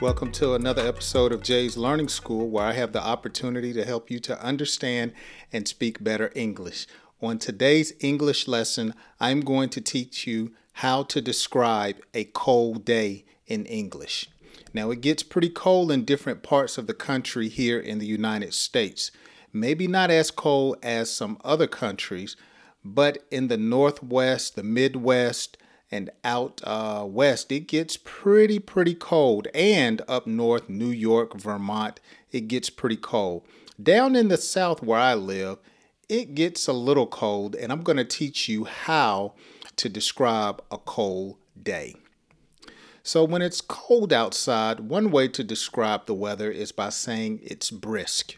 Welcome to another episode of Jay's Learning School, where I have the opportunity to help you to understand and speak better English. On today's English lesson, I'm going to teach you how to describe a cold day in English. Now, it gets pretty cold in different parts of the country here in the United States. Maybe not as cold as some other countries, but in the Northwest, the Midwest, and out uh, west, it gets pretty, pretty cold. And up north, New York, Vermont, it gets pretty cold. Down in the south where I live, it gets a little cold, and I'm going to teach you how to describe a cold day. So, when it's cold outside, one way to describe the weather is by saying it's brisk.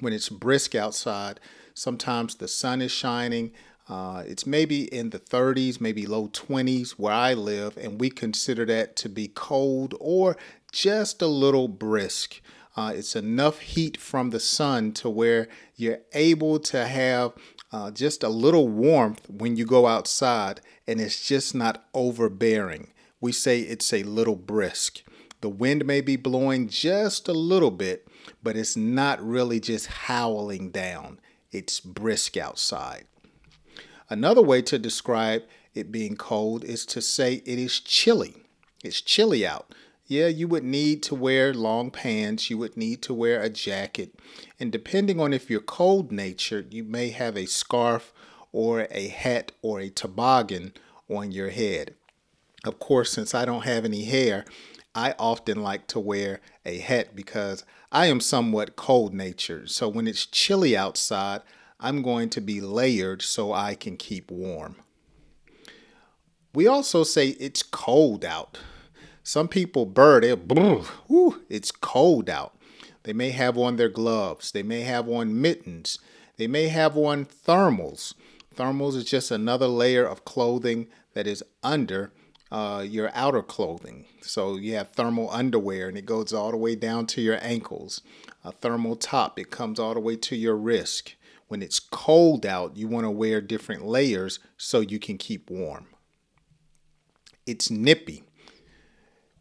When it's brisk outside, sometimes the sun is shining, uh, it's maybe in the 30s, maybe low 20s where I live, and we consider that to be cold or just a little brisk. Uh, it's enough heat from the sun to where you're able to have uh, just a little warmth when you go outside, and it's just not overbearing. We say it's a little brisk. The wind may be blowing just a little bit, but it's not really just howling down. It's brisk outside. Another way to describe it being cold is to say it is chilly. It's chilly out. Yeah, you would need to wear long pants, you would need to wear a jacket, and depending on if you're cold natured, you may have a scarf or a hat or a toboggan on your head. Of course, since I don't have any hair, I often like to wear a hat because I am somewhat cold natured. So when it's chilly outside, I'm going to be layered so I can keep warm. We also say it's cold out. Some people bird it, it's cold out. They may have on their gloves, they may have on mittens, they may have on thermals. Thermals is just another layer of clothing that is under uh, your outer clothing. So you have thermal underwear and it goes all the way down to your ankles. A thermal top, it comes all the way to your wrist. When it's cold out, you want to wear different layers so you can keep warm. It's nippy.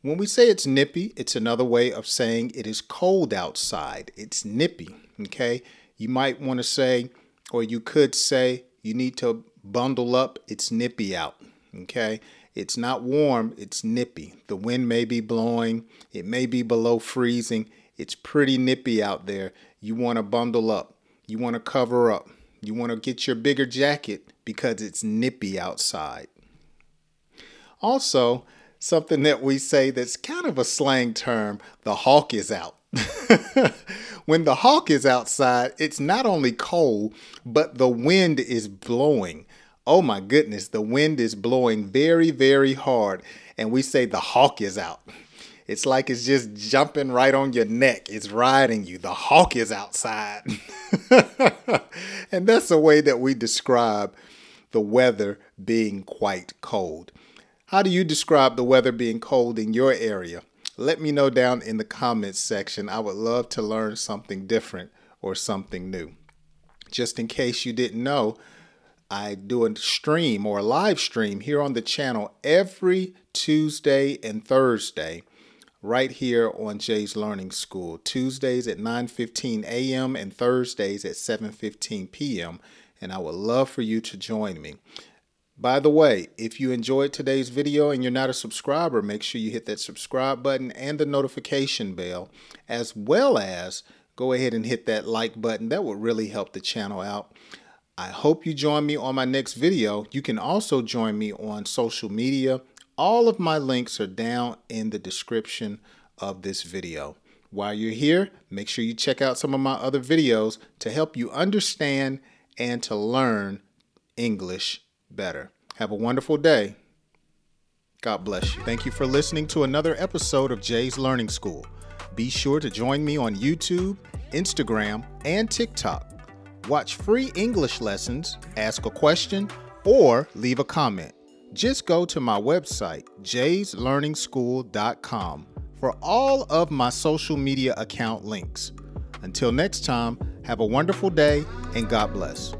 When we say it's nippy, it's another way of saying it is cold outside. It's nippy, okay? You might want to say, or you could say, you need to bundle up. It's nippy out, okay? It's not warm, it's nippy. The wind may be blowing, it may be below freezing. It's pretty nippy out there. You want to bundle up. You want to cover up. You want to get your bigger jacket because it's nippy outside. Also, something that we say that's kind of a slang term the hawk is out. when the hawk is outside, it's not only cold, but the wind is blowing. Oh my goodness, the wind is blowing very, very hard. And we say the hawk is out. It's like it's just jumping right on your neck. It's riding you. The hawk is outside. and that's the way that we describe the weather being quite cold. How do you describe the weather being cold in your area? Let me know down in the comments section. I would love to learn something different or something new. Just in case you didn't know, I do a stream or a live stream here on the channel every Tuesday and Thursday right here on Jay's Learning School, Tuesdays at 9:15 a.m. and Thursdays at 7:15 p.m. and I would love for you to join me. By the way, if you enjoyed today's video and you're not a subscriber, make sure you hit that subscribe button and the notification bell, as well as go ahead and hit that like button. That would really help the channel out. I hope you join me on my next video. You can also join me on social media all of my links are down in the description of this video. While you're here, make sure you check out some of my other videos to help you understand and to learn English better. Have a wonderful day. God bless you. Thank you for listening to another episode of Jay's Learning School. Be sure to join me on YouTube, Instagram, and TikTok. Watch free English lessons, ask a question, or leave a comment just go to my website, jayslearningschool.com, for all of my social media account links. Until next time, have a wonderful day and God bless.